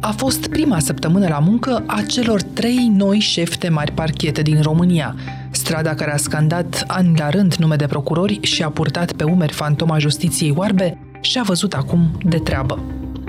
A fost prima săptămână la muncă a celor trei noi șefi de mari parchete din România. Strada care a scandat ani la rând nume de procurori și a purtat pe umeri fantoma justiției oarbe și-a văzut acum de treabă.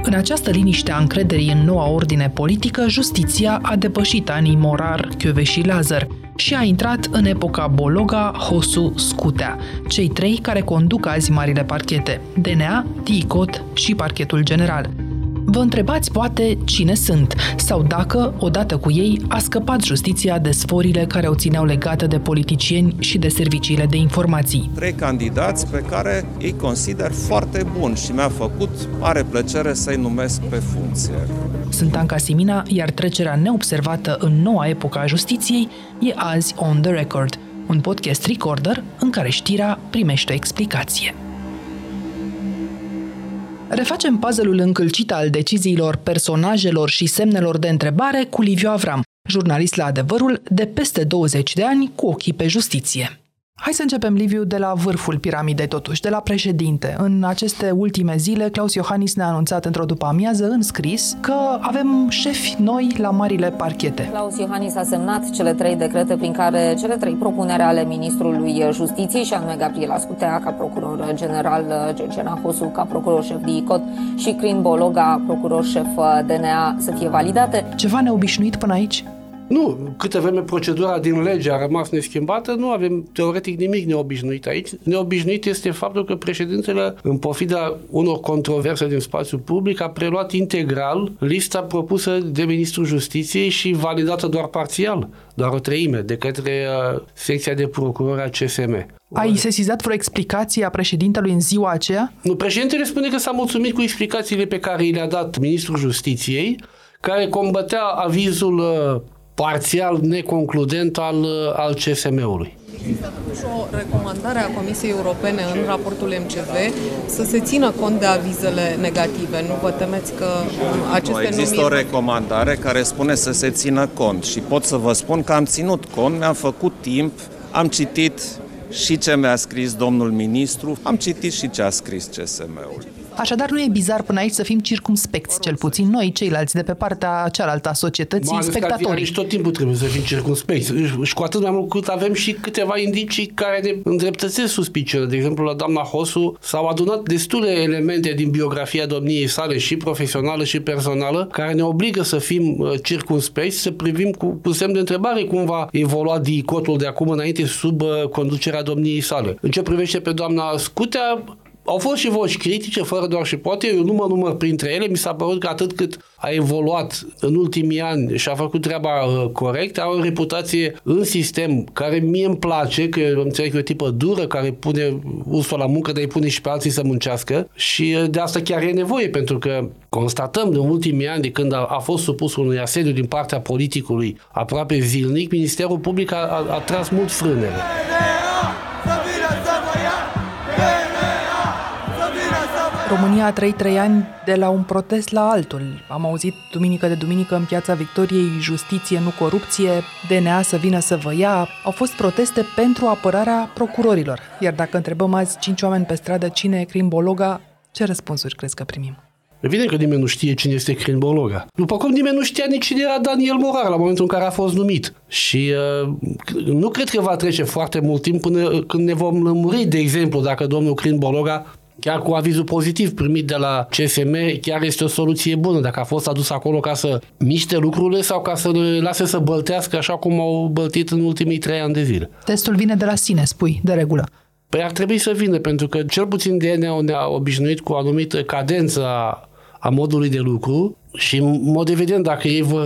În această liniște a încrederii în noua ordine politică, justiția a depășit anii Morar, Chiove și Lazar și a intrat în epoca Bologa, Hosu, Scutea, cei trei care conduc azi marile parchete, DNA, TICOT și parchetul general – Vă întrebați poate cine sunt sau dacă, odată cu ei, a scăpat justiția de sforile care o țineau legată de politicieni și de serviciile de informații. Trei candidați pe care îi consider foarte buni și mi-a făcut mare plăcere să-i numesc pe funcție. Sunt Anca Simina, iar trecerea neobservată în noua epocă a justiției e azi On The Record, un podcast recorder în care știrea primește o explicație. Refacem puzzle-ul încălcit al deciziilor personajelor și semnelor de întrebare cu Liviu Avram, jurnalist la adevărul de peste 20 de ani cu ochii pe justiție. Hai să începem, Liviu, de la vârful piramidei, totuși, de la președinte. În aceste ultime zile, Claus Iohannis ne-a anunțat într-o după amiază, în scris, că avem șefi noi la marile parchete. Claus Iohannis a semnat cele trei decrete prin care cele trei propunere ale ministrului Justiției, și anume Gabriela Scutea ca procuror general, Georgiana Hosu ca procuror șef de ICOT și Crin Bologa, procuror șef DNA, să fie validate. Ceva neobișnuit până aici? Nu, câte vreme procedura din lege a rămas neschimbată, nu avem teoretic nimic neobișnuit aici. Neobișnuit este faptul că președintele, în pofida unor controverse din spațiul public, a preluat integral lista propusă de Ministrul Justiției și validată doar parțial, doar o treime, de către uh, secția de procurori a CSM. Ai sesizat vreo explicație a președintelui în ziua aceea? Nu, președintele spune că s-a mulțumit cu explicațiile pe care i le-a dat Ministrul Justiției, care combătea avizul uh, parțial neconcludent al, al CSM-ului. Există totuși o recomandare a Comisiei Europene în raportul MCV să se țină cont de avizele negative. Nu vă temeți că aceste nu, Există numiri... o recomandare care spune să se țină cont și pot să vă spun că am ținut cont, mi-am făcut timp, am citit și ce mi-a scris domnul ministru, am citit și ce a scris CSM-ul. Așadar, nu e bizar până aici să fim circumspecți, cel puțin noi, ceilalți de pe partea cealaltă a societății, Mă spectatorii. Și tot timpul trebuie să fim circumspecți. Și cu atât mai mult cât avem și câteva indicii care ne îndreptățesc suspiciile. De exemplu, la doamna Hosu s-au adunat destule elemente din biografia domniei sale și profesională și personală care ne obligă să fim uh, circumspecți, să privim cu, cu semn de întrebare cum va evolua dicotul de acum înainte sub uh, conducerea domniei sale. În ce privește pe doamna Scutea, au fost și voci critice, fără doar și poate, eu nu mă număr printre ele, mi s-a părut că atât cât a evoluat în ultimii ani și a făcut treaba uh, corect, are o reputație în sistem care mie îmi place, că înțeleg că e o tipă dură, care pune ursul la muncă, dar îi pune și pe alții să muncească. Și uh, de asta chiar e nevoie, pentru că constatăm în ultimii ani, de când a, a fost supus unui asediu din partea politicului aproape zilnic, Ministerul Public a, a, a tras mult frânele. România a trăit trei ani de la un protest la altul. Am auzit duminică de duminică în Piața Victoriei justiție, nu corupție, DNA să vină să vă ia. Au fost proteste pentru apărarea procurorilor. Iar dacă întrebăm azi cinci oameni pe stradă cine e crimbologa, ce răspunsuri crezi că primim? Evident că nimeni nu știe cine este crimbologa. După cum nimeni nu știa nici cine era Daniel Morar la momentul în care a fost numit. Și uh, nu cred că va trece foarte mult timp până când ne vom lămuri, de exemplu, dacă domnul Crimbologa chiar cu avizul pozitiv primit de la CSM, chiar este o soluție bună. Dacă a fost adus acolo ca să miște lucrurile sau ca să le lase să băltească așa cum au băltit în ultimii trei ani de zile. Testul vine de la sine, spui, de regulă. Păi ar trebui să vină, pentru că cel puțin de ne-au, ne obișnuit cu o anumită cadență a, a modului de lucru și, în mod evident, dacă ei vor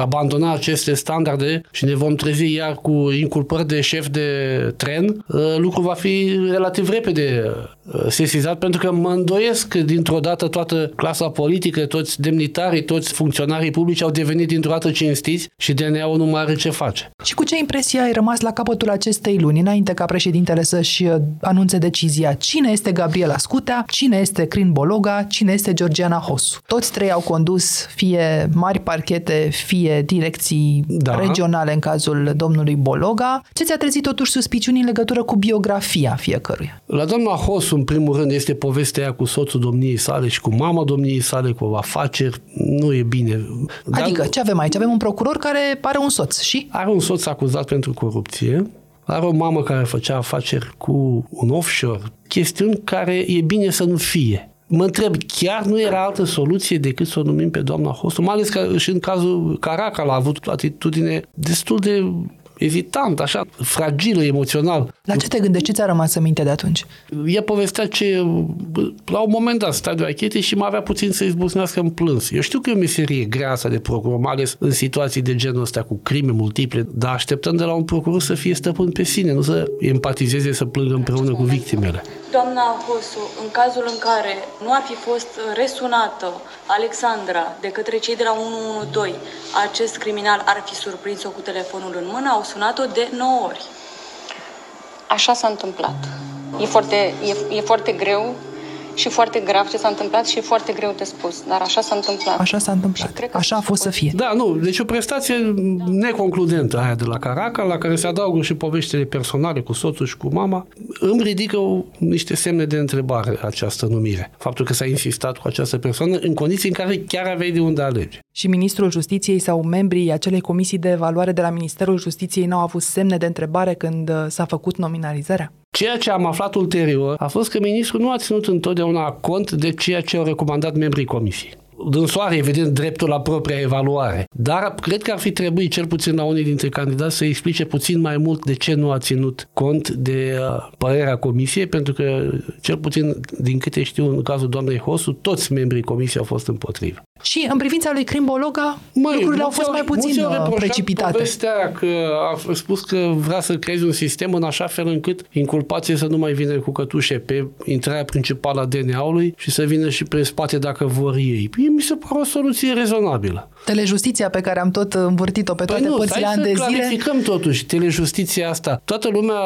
abandona aceste standarde și ne vom trezi iar cu inculpări de șef de tren, ă, lucrul va fi relativ repede ă, sesizat, pentru că mă îndoiesc că dintr-o dată toată clasa politică, toți demnitarii, toți funcționarii publici au devenit dintr-o dată cinstiți și DNA-ul nu mai are ce face. Și cu ce impresie ai rămas la capătul acestei luni, înainte ca președintele să-și ă, anunțe decizia? Cine este Gabriela Scutea? Cine este Crin Bologa? Cine este Georgiana Hosu? Toți trei au condus spus, fie mari parchete, fie direcții da. regionale în cazul domnului Bologa. Ce ți-a trezit totuși suspiciuni în legătură cu biografia fiecăruia? La doamna Hosu, în primul rând, este povestea cu soțul domniei sale și cu mama domniei sale, cu afaceri. Nu e bine. Dar adică, ce avem aici? Avem un procuror care are un soț și? Are un soț acuzat pentru corupție are o mamă care făcea afaceri cu un offshore, chestiuni care e bine să nu fie. Mă întreb, chiar nu era altă soluție decât să o numim pe doamna Hostu? Mai ales că și în cazul Caracal a avut o atitudine destul de ezitant, așa, fragilă emoțional. La ce te gândești? Ce ți-a rămas în minte de atunci? Ea povestea ce, la un moment dat, stadiul achetei și mai avea puțin să izbucnească în plâns. Eu știu că e o meserie grea asta de procuror, mai ales în situații de genul ăsta, cu crime multiple, dar așteptăm de la un procuror să fie stăpân pe sine, nu să empatizeze, să plângă împreună cu victimele. Doamna Hosu, în cazul în care nu ar fi fost resunată Alexandra de către cei de la 112, acest criminal ar fi surprins-o cu telefonul în mână, au sunat-o de 9 ori. Așa s-a întâmplat. E foarte, e, e foarte greu și foarte grav ce s-a întâmplat și e foarte greu de spus, dar așa s-a întâmplat. Așa s-a întâmplat. Așa a fost să fie. Da, nu, deci o prestație neconcludentă aia de la Caraca, la care se adaugă și poveștile personale cu soțul și cu mama, îmi ridică niște semne de întrebare această numire. Faptul că s-a insistat cu această persoană în condiții în care chiar aveai de unde alege. Și ministrul justiției sau membrii acelei comisii de evaluare de la Ministerul Justiției n-au avut semne de întrebare când uh, s-a făcut nominalizarea? Ceea ce am aflat ulterior a fost că ministrul nu a ținut întotdeauna cont de ceea ce au recomandat membrii comisiei dânsoare, evident, dreptul la propria evaluare. Dar cred că ar fi trebuit, cel puțin la unii dintre candidați, să explice puțin mai mult de ce nu a ținut cont de uh, părerea comisiei, pentru că, cel puțin din câte știu în cazul doamnei Hosu, toți membrii comisiei au fost împotrivă. Și în privința lui Crim Bologa, Măi, lucrurile au fost mai puțin uh, precipitate. Povestea că a spus că vrea să creeze un sistem în așa fel încât inculpații să nu mai vină cu cătușe pe intrarea principală a DNA-ului și să vină și pe spate dacă vor ei. Mie mi se pare o soluție rezonabilă. Telejustiția pe care am tot învârtit-o pe păi toate păi nu, părțile ani de zile. clarificăm totuși telejustiția asta. Toată lumea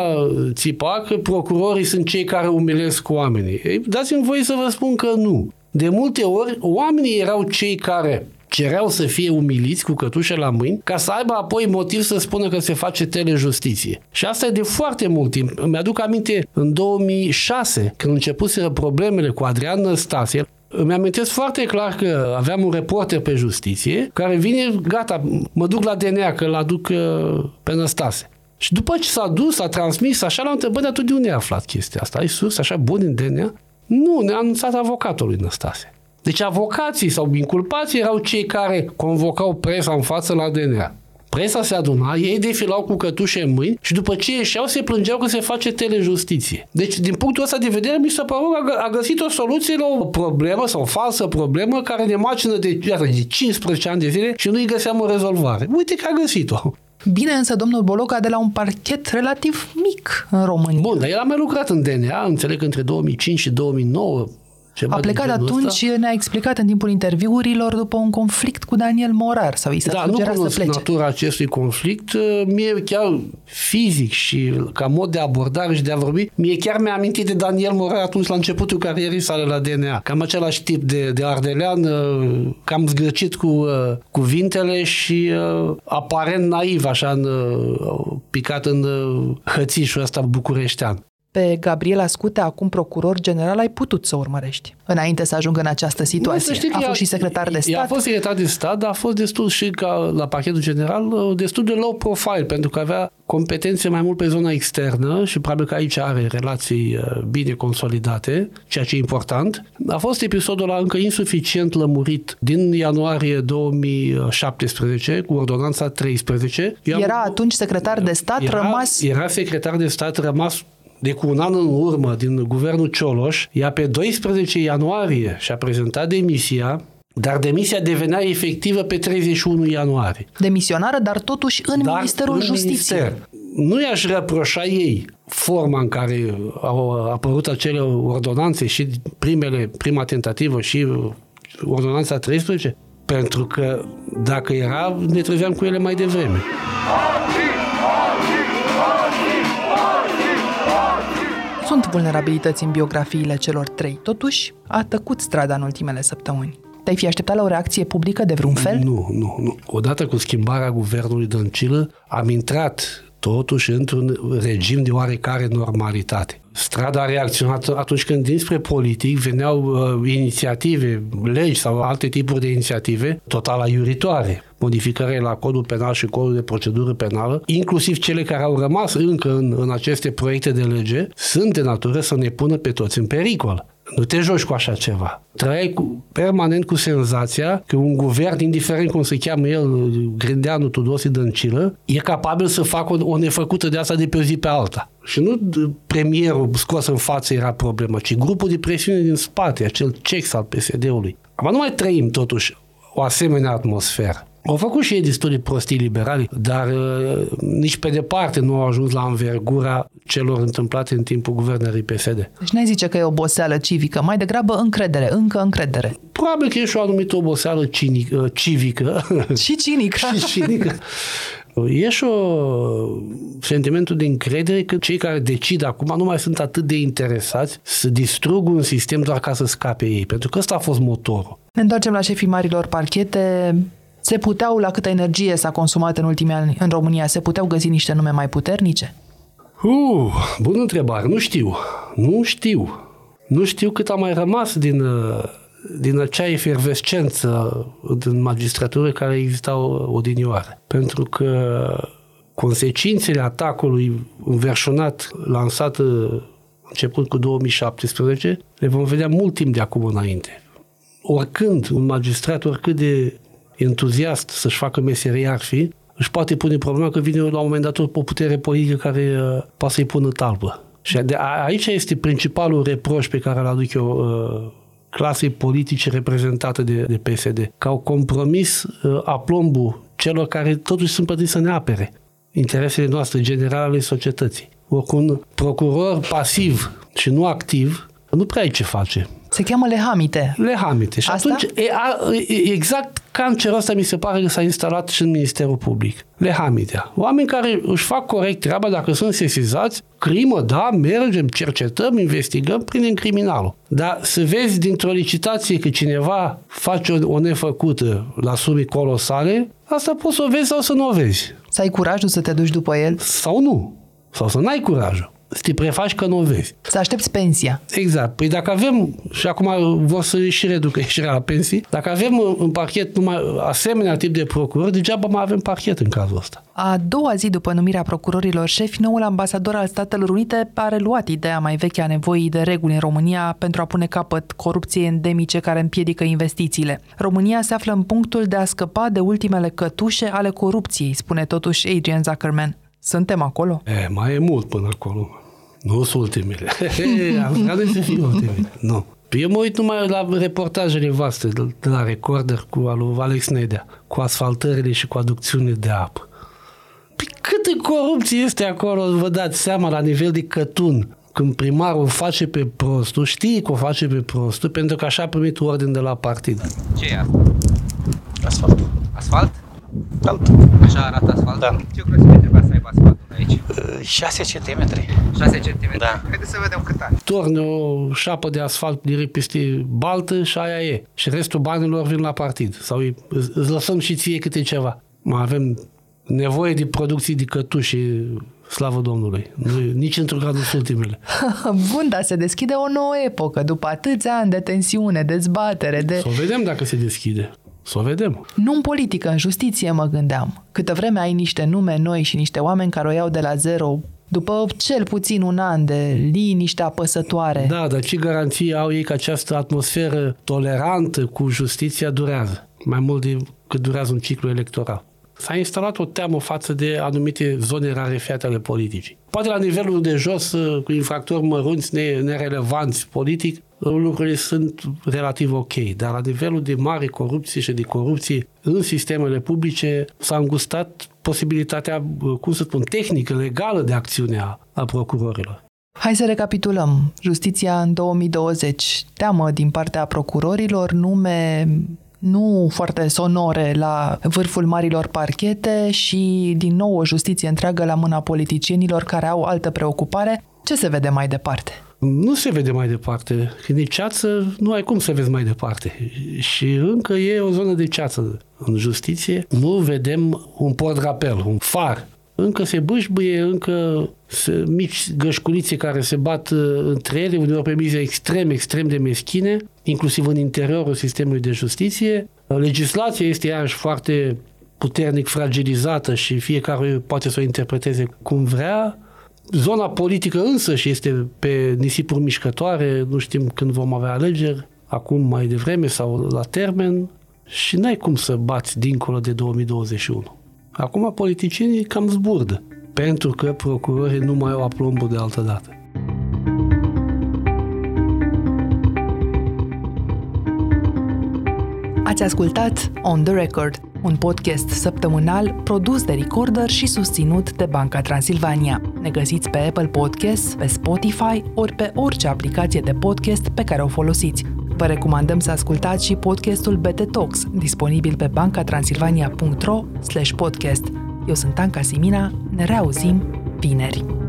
țipa că procurorii sunt cei care umilesc oamenii. Ei, dați-mi voie să vă spun că nu. De multe ori, oamenii erau cei care cereau să fie umiliți cu cătușe la mâini, ca să aibă apoi motiv să spună că se face telejustiție. Și asta e de foarte mult timp. Îmi aduc aminte în 2006, când începuseră problemele cu Adrian Năstase, îmi amintesc foarte clar că aveam un reporter pe justiție care vine, gata, mă duc la DNA, că l aduc uh, pe Năstase. Și după ce s-a dus, a transmis, așa l-am întrebat, dar tu de unde ai aflat chestia asta? Ai sus așa bun în DNA? Nu, ne-a anunțat avocatul lui Năstase. Deci avocații sau inculpații erau cei care convocau presa în față la DNA. Presa se aduna, ei defilau cu cătușe în mâini și după ce ieșeau se plângeau că se face telejustiție. Deci, din punctul ăsta de vedere, mi se pare că a găsit o soluție la o problemă sau o falsă problemă care ne macină de, iată, de 15 ani de zile și nu-i găseam o rezolvare. Uite că a găsit-o. Bine însă domnul Boloca de la un parchet relativ mic în România. Bun, dar el a mai lucrat în DNA, înțeleg, între 2005 și 2009 ceva a plecat atunci ăsta? și ne-a explicat în timpul interviurilor după un conflict cu Daniel Morar sau i s-a da, nu cunosc să plece. natura acestui conflict. Mie chiar fizic și ca mod de abordare și de a vorbi, mie chiar mi-a amintit de Daniel Morar atunci la începutul carierei sale la DNA. Cam același tip de, de ardelean, uh, cam zgârcit cu uh, cuvintele și uh, aparent naiv, așa, în, picat în hățișul ăsta bucureștean pe Gabriela Scute, acum procuror general, ai putut să urmărești înainte să ajungă în această situație. Nu, a fost și secretar de stat. A fost secretar de stat, dar a fost destul și ca la pachetul general, destul de low profile, pentru că avea competențe mai mult pe zona externă și probabil că aici are relații uh, bine consolidate, ceea ce e important. A fost episodul ăla încă insuficient lămurit din ianuarie 2017 cu ordonanța 13. Eu era am, atunci secretar de stat era, rămas... Era secretar de stat rămas de cu un an în urmă din guvernul Cioloș, ea pe 12 ianuarie și-a prezentat demisia, dar demisia devenea efectivă pe 31 ianuarie. Demisionară, dar totuși în dar Ministerul în Justiției. Minister. Nu i-aș reproșa ei forma în care au apărut acele ordonanțe și primele, prima tentativă și ordonanța 13, pentru că dacă era, ne trezeam cu ele mai devreme. Sunt vulnerabilități în biografiile celor trei, totuși a tăcut strada în ultimele săptămâni. Te-ai fi așteptat la o reacție publică de vreun fel? Nu, nu, nu. Odată cu schimbarea guvernului Dăncilă, am intrat totuși într-un regim de oarecare normalitate. Strada a reacționat atunci când dinspre politic veneau uh, inițiative, legi sau alte tipuri de inițiative total aiuritoare modificări la codul penal și codul de procedură penală, inclusiv cele care au rămas încă în, în aceste proiecte de lege, sunt de natură să ne pună pe toți în pericol. Nu te joci cu așa ceva. Trăiai cu, permanent cu senzația că un guvern, indiferent cum se cheamă el, Grindeanu, Tudosi, Dăncilă, e capabil să facă o, o nefăcută de asta de pe o zi pe alta. Și nu premierul scos în față era problema, ci grupul de presiune din spate, acel cex al PSD-ului. Acum nu mai trăim totuși o asemenea atmosferă. Au făcut și ei destul de prostii liberali, dar uh, nici pe departe nu au ajuns la învergura celor întâmplate în timpul guvernării PSD. Deci n-ai zice că e oboseală civică, mai degrabă încredere, încă încredere. Probabil că e și o anumită oboseală cinic, uh, civică. Și cinică. și cinică. E și o sentimentul de încredere că cei care decid acum nu mai sunt atât de interesați să distrug un sistem doar ca să scape ei, pentru că ăsta a fost motorul. Ne întoarcem la șefii marilor parchete. Se puteau, la câtă energie s-a consumat în ultimii ani în România, se puteau găsi niște nume mai puternice? Uh, bună întrebare, nu știu. Nu știu. Nu știu cât a mai rămas din, uh, din acea efervescență în magistratură care existau odinioare. Pentru că consecințele atacului înverșunat lansat uh, început cu 2017 le vom vedea mult timp de acum înainte. Oricând un magistrat, oricât de entuziast să-și facă meseria ar fi, își poate pune problema că vine la un moment dat o putere politică care uh, poate să-i pună talbă. Și de, a, aici este principalul reproș pe care îl aduc eu uh, clasei politice reprezentate de, de PSD, că au compromis uh, aplombul celor care totuși sunt plătiți să ne apere interesele noastre generale ale societății. Oricum, un procuror pasiv și nu activ nu prea ai ce face. Se cheamă lehamite. Lehamite. Și Asta? atunci, e, a, e, exact cancerul ăsta mi se pare că s-a instalat și în Ministerul Public. Lehamitea. Oameni care își fac corect treaba dacă sunt sesizați, crimă, da, mergem, cercetăm, investigăm, prindem criminalul. Dar să vezi dintr-o licitație că cineva face o, o nefăcută la sume colosale, asta poți să o vezi sau să nu o vezi. Să ai curajul să te duci după el? Sau nu. Sau să n-ai curajul să te prefaci că nu o vezi. Să aștepți pensia. Exact. Păi dacă avem, și acum vor să și reducă ieșirea la pensii, dacă avem în parchet numai asemenea tip de procurori, degeaba mai avem parchet în cazul ăsta. A doua zi după numirea procurorilor șefi, noul ambasador al Statelor Unite a reluat ideea mai veche a nevoii de reguli în România pentru a pune capăt corupției endemice care împiedică investițiile. România se află în punctul de a scăpa de ultimele cătușe ale corupției, spune totuși Adrian Zuckerman. Suntem acolo? E, mai e mult până acolo. Nu sunt ultimele. Am vrea să fie ultimele. Nu. Eu mă uit numai la reportajele voastre de la Recorder cu al lui Alex Nedea, cu asfaltările și cu aducțiunile de apă. Păi câtă corupție este acolo, vă dați seama, la nivel de cătun. Când primarul face pe prostul, știe că o face pe prostul, pentru că așa a primit ordin de la partid. Ce e asta? Asfalt. Asfalt? Alt. Așa arată asfalt? Da. Ce grosime trebuia să aibă asfaltul aici? 6 cm. 6 cm? Da. Haideți să vedem cât are. Torne o șapă de asfalt direct peste baltă și aia e. Și restul banilor vin la partid. Sau îi, îți lăsăm și ție câte ceva. Mai avem nevoie de producții de cătuși Slavă Domnului. Nu, nici într-un caz nu sunt ultimele. Bun, dar se deschide o nouă epocă, după atâția ani de tensiune, dezbatere, de... Să o vedem dacă se deschide. Să o vedem. Nu în politică, în justiție mă gândeam. Câtă vreme ai niște nume noi și niște oameni care o iau de la zero, după cel puțin un an de liniște apăsătoare. Da, dar ce garanție au ei că această atmosferă tolerantă cu justiția durează? Mai mult decât durează un ciclu electoral. S-a instalat o teamă față de anumite zone rarefiate ale politicii. Poate la nivelul de jos, cu infractori mărunți, nerelevanți politic, lucrurile sunt relativ ok, dar la nivelul de mare corupție și de corupție în sistemele publice s-a îngustat posibilitatea, cum să spun, tehnică, legală de acțiune a, a procurorilor. Hai să recapitulăm. Justiția în 2020. Teamă din partea procurorilor, nume nu foarte sonore la vârful marilor parchete și din nou o justiție întreagă la mâna politicienilor care au altă preocupare. Ce se vede mai departe? nu se vede mai departe. Când e ceață, nu ai cum să vezi mai departe. Și încă e o zonă de ceață în justiție. Nu vedem un portrapel, un far. Încă se bâșbâie, încă se, mici gășculițe care se bat uh, între ele, uneori pe mize extrem, extrem de meschine, inclusiv în interiorul sistemului de justiție. Legislația este iarăși foarte puternic fragilizată și fiecare poate să o interpreteze cum vrea. Zona politică însă și este pe nisipuri mișcătoare, nu știm când vom avea alegeri, acum mai devreme sau la termen, și n-ai cum să bați dincolo de 2021. Acum politicienii cam zburdă, pentru că procurorii nu mai au aplombul de altă dată. Ați ascultat On The Record, un podcast săptămânal produs de Recorder și susținut de Banca Transilvania. Ne găsiți pe Apple Podcasts, pe Spotify ori pe orice aplicație de podcast pe care o folosiți. Vă recomandăm să ascultați și podcastul BT Talks, disponibil pe bancatransilvania.ro podcast. Eu sunt Anca Simina, ne reauzim vineri.